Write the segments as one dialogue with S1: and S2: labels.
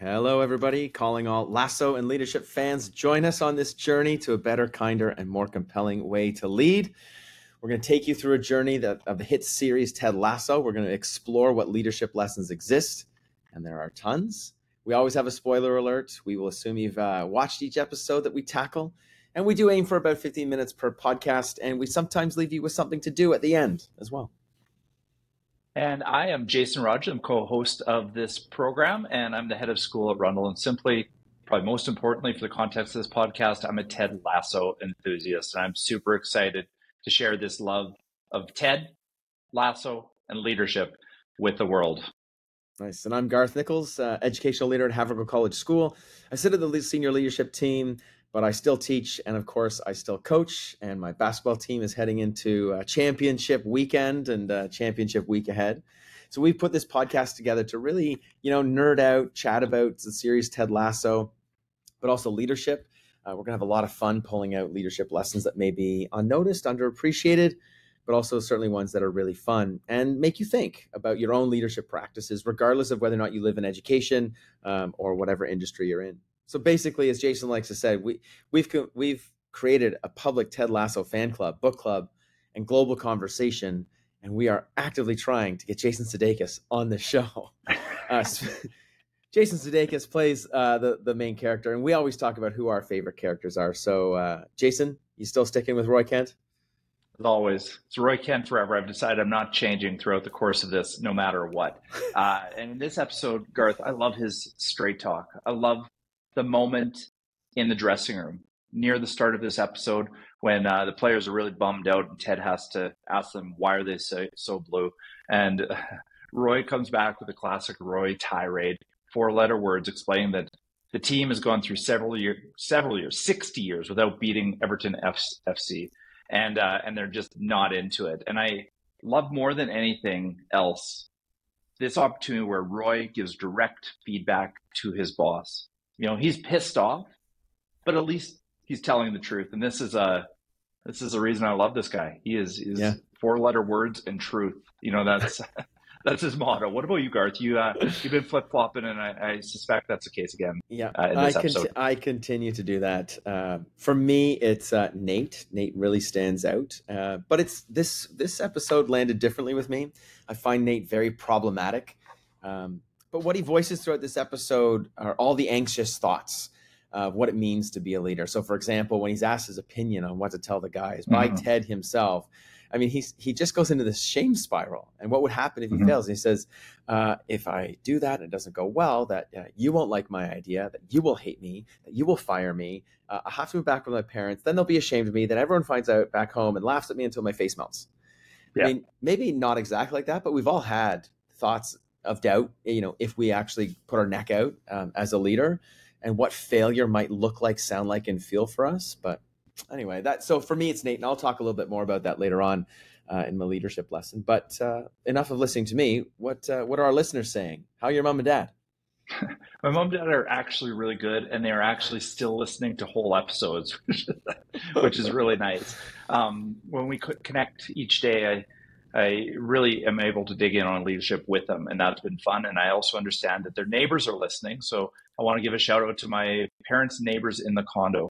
S1: Hello, everybody. Calling all Lassoing Leadership fans. Join us on this journey to a better, kinder, and more compelling way to lead. We're going to take you through a journey that, of the hit series Ted Lasso. We're going to explore what leadership lessons exist, and there are tons. We always have a spoiler alert. We will assume you've uh, watched each episode that we tackle. And we do aim for about 15 minutes per podcast, and we sometimes leave you with something to do at the end as well.
S2: And I am Jason Rogers. I'm co-host of this program, and I'm the head of school at Rundle and Simply. Probably most importantly, for the context of this podcast, I'm a Ted Lasso enthusiast, and I'm super excited to share this love of Ted Lasso and leadership with the world.
S1: Nice. And I'm Garth Nichols, uh, educational leader at Havergal College School. I sit at the senior leadership team but I still teach, and of course, I still coach. And my basketball team is heading into championship weekend and championship week ahead. So we put this podcast together to really, you know, nerd out, chat about the series Ted Lasso, but also leadership. Uh, we're gonna have a lot of fun pulling out leadership lessons that may be unnoticed, underappreciated, but also certainly ones that are really fun and make you think about your own leadership practices, regardless of whether or not you live in education um, or whatever industry you're in. So basically, as Jason likes to say, we we've we've created a public Ted Lasso fan club, book club, and global conversation, and we are actively trying to get Jason Sudeikis on the show. Uh, Jason Sudeikis plays uh, the the main character, and we always talk about who our favorite characters are. So, uh, Jason, you still sticking with Roy Kent?
S2: As always, it's Roy Kent forever. I've decided I'm not changing throughout the course of this, no matter what. Uh, and in this episode, Garth, I love his straight talk. I love the moment in the dressing room near the start of this episode when uh, the players are really bummed out and Ted has to ask them why are they so, so blue? And uh, Roy comes back with a classic Roy tirade four letter words explaining that the team has gone through several years several years 60 years without beating Everton F- FC and uh, and they're just not into it. And I love more than anything else this opportunity where Roy gives direct feedback to his boss you know, he's pissed off, but at least he's telling the truth. And this is a this is the reason I love this guy. He is is yeah. four letter words and truth. You know, that's that's his motto. What about you, Garth? You uh, you've been flip flopping, and I, I, suspect that's the case again.
S1: Yeah, uh, I I continue to do that. Uh, for me, it's uh, Nate. Nate really stands out, uh, but it's this this episode landed differently with me. I find Nate very problematic. Um, but what he voices throughout this episode are all the anxious thoughts of what it means to be a leader. So, for example, when he's asked his opinion on what to tell the guys by mm-hmm. Ted himself, I mean, he's he just goes into this shame spiral. And what would happen if he mm-hmm. fails? And he says, uh, "If I do that and it doesn't go well, that uh, you won't like my idea, that you will hate me, that you will fire me. Uh, I have to move back with my parents. Then they'll be ashamed of me. Then everyone finds out back home and laughs at me until my face melts." Yeah. I mean, maybe not exactly like that, but we've all had thoughts of doubt, you know, if we actually put our neck out um, as a leader and what failure might look like, sound like, and feel for us. But anyway, that so for me, it's Nate, and I'll talk a little bit more about that later on uh, in my leadership lesson. But uh, enough of listening to me. What uh, what are our listeners saying? How are your mom and dad?
S2: my mom and dad are actually really good, and they are actually still listening to whole episodes, which is, really nice. Um, when we connect each day, I I really am able to dig in on leadership with them, and that's been fun. And I also understand that their neighbors are listening, so I want to give a shout out to my parents' neighbors in the condo.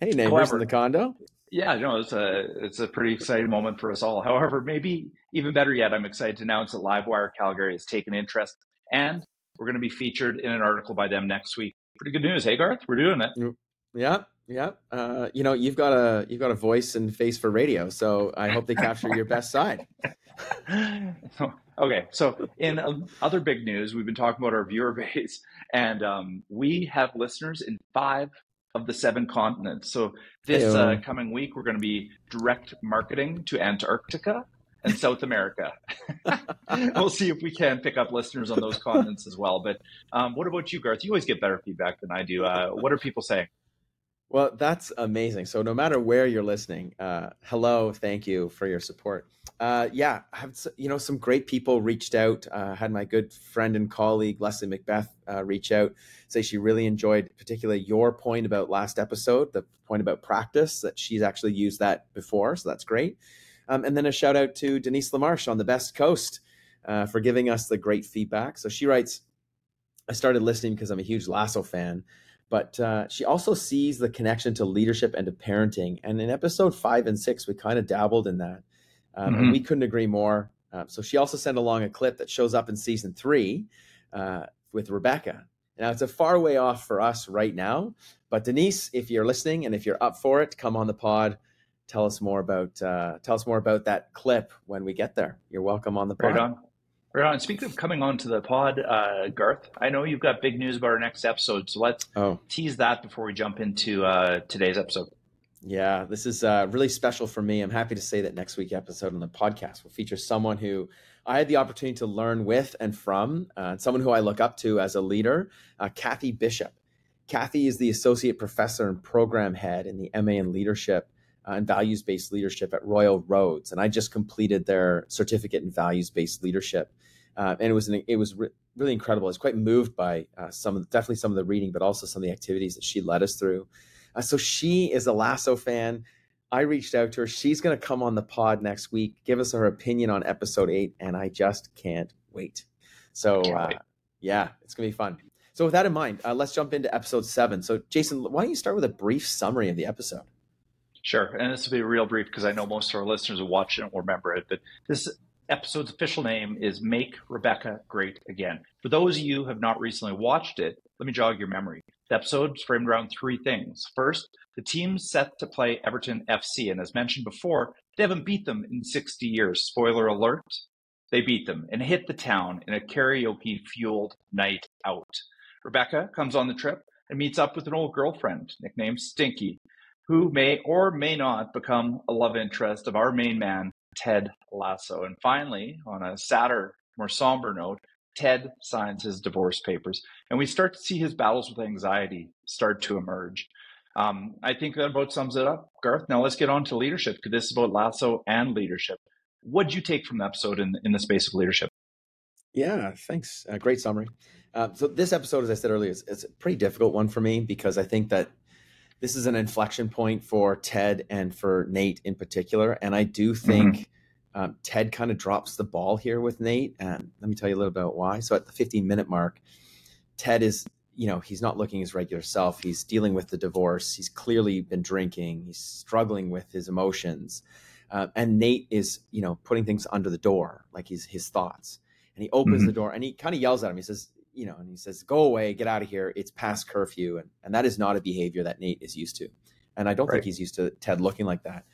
S1: Hey, neighbors However, in the condo.
S2: Yeah, no, it's a it's a pretty exciting moment for us all. However, maybe even better yet, I'm excited to announce that Livewire Calgary has taken interest, and we're going to be featured in an article by them next week. Pretty good news, hey Garth? We're doing it.
S1: Mm, yeah, yeah. Uh, you know, you've got a you've got a voice and face for radio, so I hope they capture your best side.
S2: okay, so in other big news, we've been talking about our viewer base, and um, we have listeners in five of the seven continents. So this uh, coming week, we're going to be direct marketing to Antarctica and South America. we'll see if we can pick up listeners on those continents as well. But um, what about you, Garth? You always get better feedback than I do. Uh, what are people saying?
S1: Well, that's amazing. So no matter where you're listening, uh, hello, thank you for your support. Uh, yeah, I have you know some great people reached out. Uh, had my good friend and colleague Leslie Macbeth uh, reach out, say she really enjoyed, particularly your point about last episode, the point about practice that she's actually used that before, so that's great. Um, and then a shout out to Denise Lamarche on the Best Coast uh, for giving us the great feedback. So she writes, I started listening because I'm a huge Lasso fan, but uh, she also sees the connection to leadership and to parenting. And in episode five and six, we kind of dabbled in that. Um, mm-hmm. And we couldn't agree more. Uh, so she also sent along a clip that shows up in season three uh, with Rebecca. Now, it's a far way off for us right now. But Denise, if you're listening and if you're up for it, come on the pod. Tell us more about uh, tell us more about that clip when we get there. You're welcome on the pod.
S2: Right on. Right on. Speaking of coming on to the pod, uh, Garth, I know you've got big news about our next episode, so let's oh. tease that before we jump into uh, today's episode.
S1: Yeah, this is uh, really special for me. I'm happy to say that next week's episode on the podcast will feature someone who I had the opportunity to learn with and from, uh, someone who I look up to as a leader, uh, Kathy Bishop. Kathy is the associate professor and program head in the MA in leadership uh, and values based leadership at Royal Roads, and I just completed their certificate in values based leadership uh, and it was an, it was re- really incredible. I was quite moved by uh, some of definitely some of the reading, but also some of the activities that she led us through. Uh, so she is a Lasso fan. I reached out to her. She's going to come on the pod next week, give us her opinion on episode eight, and I just can't wait. So uh, wait. yeah, it's going to be fun. So with that in mind, uh, let's jump into episode seven. So Jason, why don't you start with a brief summary of the episode?
S2: Sure, and this will be real brief because I know most of our listeners will watch it and will remember it. But this episode's official name is Make Rebecca Great Again. For those of you who have not recently watched it, let me jog your memory. The episode's framed around three things. First, the team's set to play Everton FC, and as mentioned before, they haven't beat them in 60 years. Spoiler alert, they beat them and hit the town in a karaoke fueled night out. Rebecca comes on the trip and meets up with an old girlfriend nicknamed Stinky, who may or may not become a love interest of our main man, Ted Lasso. And finally, on a sadder, more somber note, Ted signs his divorce papers, and we start to see his battles with anxiety start to emerge. Um, I think that about sums it up, Garth. Now let's get on to leadership because this is about Lasso and leadership. What did you take from the episode in, in the space of leadership?
S1: Yeah, thanks. Uh, great summary. Uh, so this episode, as I said earlier, is, is, a pretty difficult one for me because I think that this is an inflection point for Ted and for Nate in particular. And I do mm-hmm. think mm-hmm. um, Ted kind of drops the ball here with Nate. And let me tell you a little bit about why. So at the 15 minute mark, Ted is, you know, he's not looking his regular self. He's dealing with the divorce. He's clearly been drinking. He's struggling with his emotions. Uh, and Nate is, you know, putting things under the door, like he's his thoughts. And he opens mm-hmm. the door and he kind of yells at him. He says, you know, and he says, "Go away, get out of here. It's past curfew," and and that is not a behavior that Nate is used to, and I don't right. think he's used to Ted looking like that.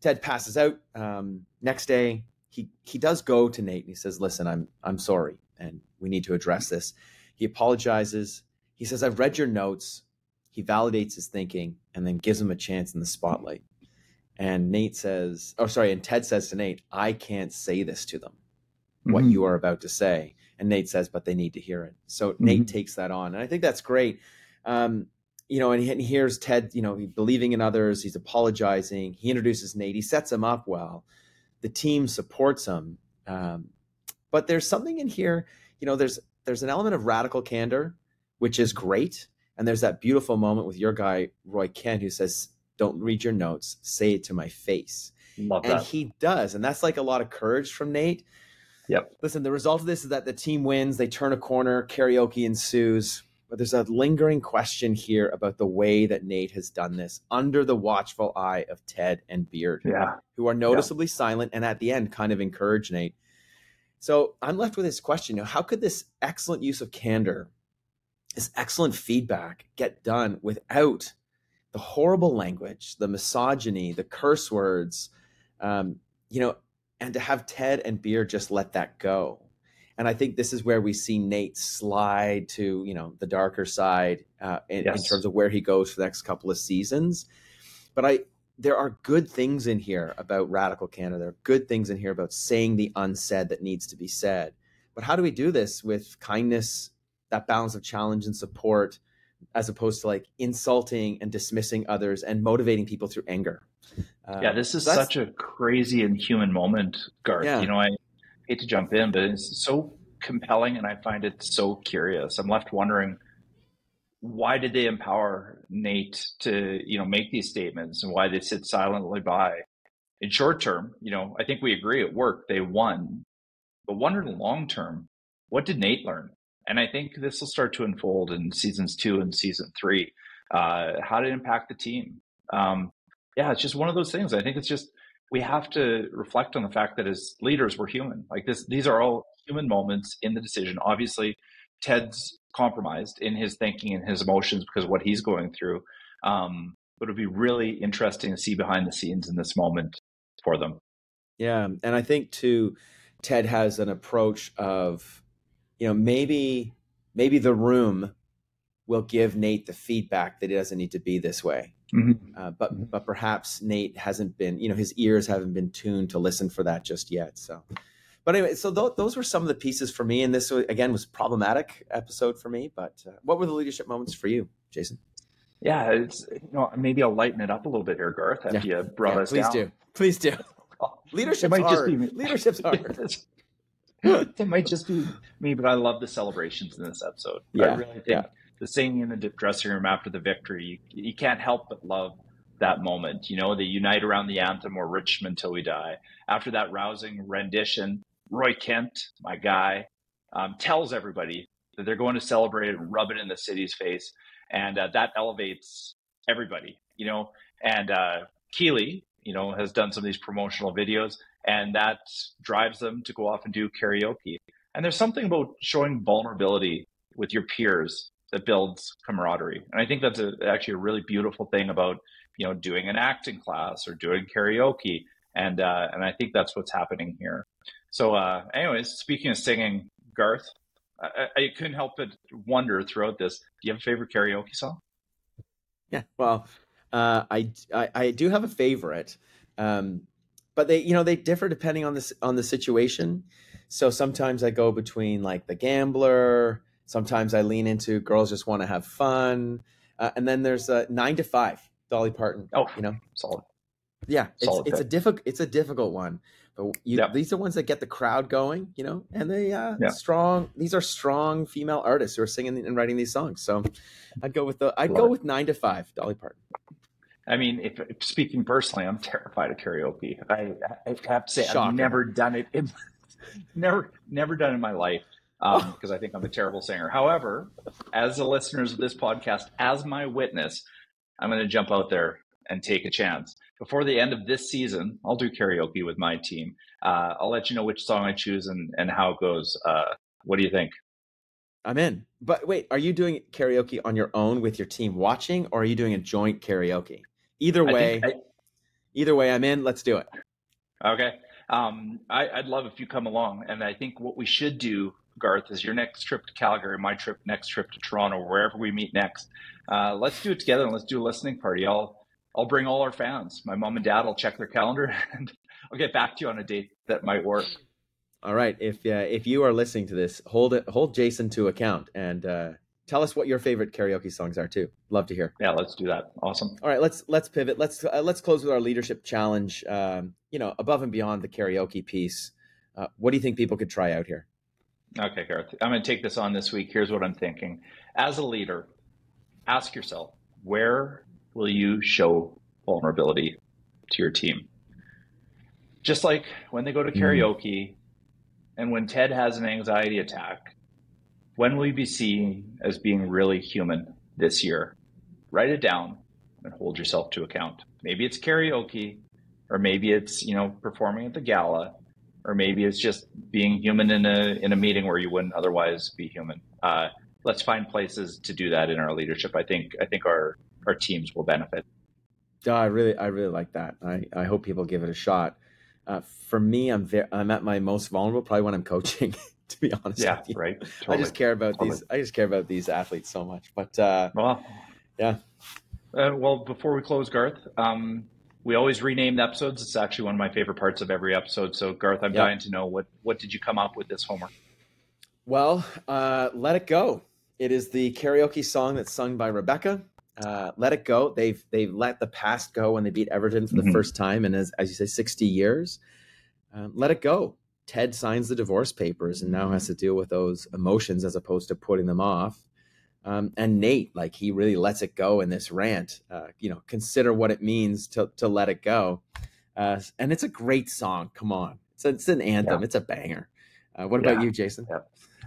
S1: Ted passes out. Um, next day, he he does go to Nate and he says, "Listen, I'm I'm sorry, and we need to address this." He apologizes. He says, "I've read your notes." He validates his thinking and then gives him a chance in the spotlight. And Nate says, "Oh, sorry," and Ted says to Nate, "I can't say this to them. What mm-hmm. you are about to say." And Nate says, but they need to hear it. So mm-hmm. Nate takes that on. And I think that's great. Um, you know, and, he, and here's Ted, you know, believing in others. He's apologizing. He introduces Nate. He sets him up well. The team supports him. Um, but there's something in here, you know, there's there's an element of radical candor, which is great. And there's that beautiful moment with your guy, Roy Kent, who says, Don't read your notes, say it to my face. Love and that. he does. And that's like a lot of courage from Nate.
S2: Yep.
S1: Listen, the result of this is that the team wins. They turn a corner. Karaoke ensues. But there's a lingering question here about the way that Nate has done this under the watchful eye of Ted and Beard,
S2: yeah.
S1: who are noticeably yeah. silent and at the end kind of encourage Nate. So I'm left with this question: How could this excellent use of candor, this excellent feedback, get done without the horrible language, the misogyny, the curse words? Um, you know, and to have Ted and Beard just let that go. And I think this is where we see Nate slide to you know the darker side uh, in, yes. in terms of where he goes for the next couple of seasons. But I there are good things in here about radical candor. There are good things in here about saying the unsaid that needs to be said. But how do we do this with kindness, that balance of challenge and support, as opposed to like insulting and dismissing others and motivating people through anger?
S2: Yeah, this is such a crazy and human moment, Garth. Yeah. You know, I hate to jump in, but it's so compelling and I find it so curious. I'm left wondering why did they empower Nate to, you know, make these statements and why they sit silently by? In short term, you know, I think we agree it worked. They won. But wonder in the long term, what did Nate learn? And I think this will start to unfold in seasons two and season three. Uh, how to impact the team. Um, yeah, it's just one of those things. I think it's just we have to reflect on the fact that as leaders, we're human. Like this, these are all human moments in the decision. Obviously, Ted's compromised in his thinking and his emotions because of what he's going through. Um, but it'll be really interesting to see behind the scenes in this moment for them.
S1: Yeah, and I think too, Ted has an approach of, you know, maybe maybe the room will give Nate the feedback that he doesn't need to be this way. Mm-hmm. Uh, but mm-hmm. but perhaps Nate hasn't been, you know, his ears haven't been tuned to listen for that just yet. So, but anyway, so th- those were some of the pieces for me, and this again was problematic episode for me. But uh, what were the leadership moments for you, Jason?
S2: Yeah, it's you know maybe I'll lighten it up a little bit here, Garth. After yeah. you brought yeah, us
S1: please
S2: down.
S1: do, please do. Leadership's might hard. Just be Leadership's hard.
S2: it might just be me, but I love the celebrations in this episode. Yeah, I really think yeah. The singing in the dressing room after the victory, you, you can't help but love that moment. You know, they unite around the anthem or Richmond till we die. After that rousing rendition, Roy Kent, my guy, um, tells everybody that they're going to celebrate and rub it in the city's face, and uh, that elevates everybody. You know, and uh, Keeley, you know, has done some of these promotional videos, and that drives them to go off and do karaoke. And there's something about showing vulnerability with your peers that builds camaraderie. And I think that's a, actually a really beautiful thing about you know doing an acting class or doing karaoke. And uh, and I think that's what's happening here. So, uh, anyways, speaking of singing, Garth, I, I couldn't help but wonder throughout this. Do you have a favorite karaoke song?
S1: Yeah, well, uh, I, I, I do have a favorite, um, but they you know they differ depending on this on the situation. So sometimes I go between like the gambler. Sometimes I lean into girls just want to have fun, uh, and then there's a nine to five, Dolly Parton.
S2: Oh,
S1: you know,
S2: solid.
S1: Yeah, it's solid it's a difficult it's a difficult one, but you, these are ones that get the crowd going, you know, and they uh, yep. strong. These are strong female artists who are singing and writing these songs. So I'd go with the I'd Love go it. with nine to five, Dolly Parton.
S2: I mean, if, if, speaking personally, I'm terrified of karaoke. I, I have to say, Shocker. I've never done it. In, never, never done it in my life because um, I think I'm a terrible singer. However, as the listeners of this podcast, as my witness, I'm going to jump out there and take a chance. Before the end of this season, I'll do karaoke with my team. Uh, I'll let you know which song I choose and, and how it goes. Uh, what do you think?
S1: I'm in. But wait, are you doing karaoke on your own with your team watching, or are you doing a joint karaoke? Either way, I, either way, I'm in. Let's do it.
S2: Okay. Um, I, would love if you come along. And I think what we should do, Garth, is your next trip to Calgary, my trip, next trip to Toronto, wherever we meet next. Uh, let's do it together and let's do a listening party. I'll I'll bring all our fans. My mom and dad will check their calendar, and I'll get back to you on a date that might work.
S1: All right. If uh, if you are listening to this, hold it, hold Jason to account, and uh, tell us what your favorite karaoke songs are too. Love to hear.
S2: Yeah, let's do that. Awesome.
S1: All right, let's let's pivot. Let's uh, let's close with our leadership challenge. Um, you know, above and beyond the karaoke piece, uh, what do you think people could try out here?
S2: Okay, Garth, I'm going to take this on this week. Here's what I'm thinking. As a leader, ask yourself, where will you show vulnerability to your team? Just like when they go to mm-hmm. karaoke mm. and when Ted has an anxiety attack, when will you be seen as being really human this year? Write it down and hold yourself to account. Maybe it's karaoke, or maybe it's you know performing at the gala, or maybe it's just being human in a in a meeting where you wouldn't otherwise be human. Uh, let's find places to do that in our leadership. I think I think our our teams will benefit.
S1: I really I really like that. I, I hope people give it a shot. Uh, for me, I'm very, I'm at my most vulnerable probably when I'm coaching. to be honest.
S2: Yeah, right.
S1: Totally. I just care about totally. these. I just care about these athletes so much. But uh, well, yeah.
S2: Uh, well, before we close, Garth, um, we always rename the episodes. It's actually one of my favorite parts of every episode. So, Garth, I'm yep. dying to know what what did you come up with this homework?
S1: Well, uh, let it go. It is the karaoke song that's sung by Rebecca. Uh, let it go. They've they've let the past go when they beat Everton for the mm-hmm. first time in as as you say, sixty years. Um, let it go. Ted signs the divorce papers and now has to deal with those emotions as opposed to putting them off. Um, and Nate, like he really lets it go in this rant. Uh, you know, consider what it means to to let it go. Uh, and it's a great song. Come on, it's, a, it's an anthem. Yeah. It's a banger. Uh, what about you, Jason? Yeah.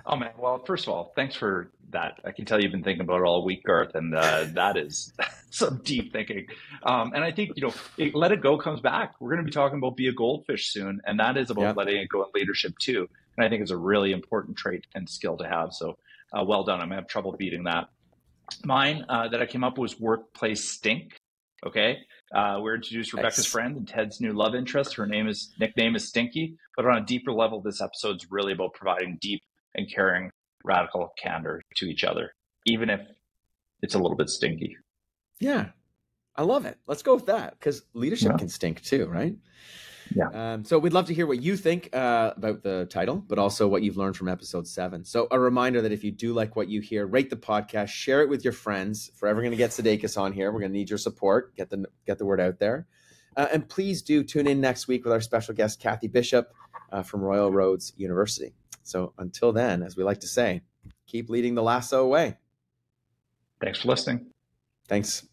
S2: Oh man, well, first of all, thanks for that. I can tell you've been thinking about it all week, Garth, and uh, that is some deep thinking. Um, and I think you know, it, let it go comes back. We're going to be talking about be a goldfish soon, and that is about letting it go in leadership too. And I think it's a really important trait and skill to have. So, uh, well done. I'm gonna have trouble beating that. Mine uh, that I came up with was workplace stink. Okay, uh, we're introduced Rebecca's nice. friend and Ted's new love interest. Her name is nickname is Stinky, but on a deeper level, this episode's really about providing deep and caring radical candor to each other, even if it's a little bit stinky.
S1: Yeah, I love it. Let's go with that because leadership yeah. can stink too, right?
S2: Yeah.
S1: Um, so we'd love to hear what you think uh, about the title, but also what you've learned from episode seven. So a reminder that if you do like what you hear, rate the podcast, share it with your friends. Forever going to get Sudeikis on here, we're going to need your support. Get the get the word out there, uh, and please do tune in next week with our special guest Kathy Bishop uh, from Royal Roads University. So until then, as we like to say, keep leading the lasso away.
S2: Thanks for listening.
S1: Thanks.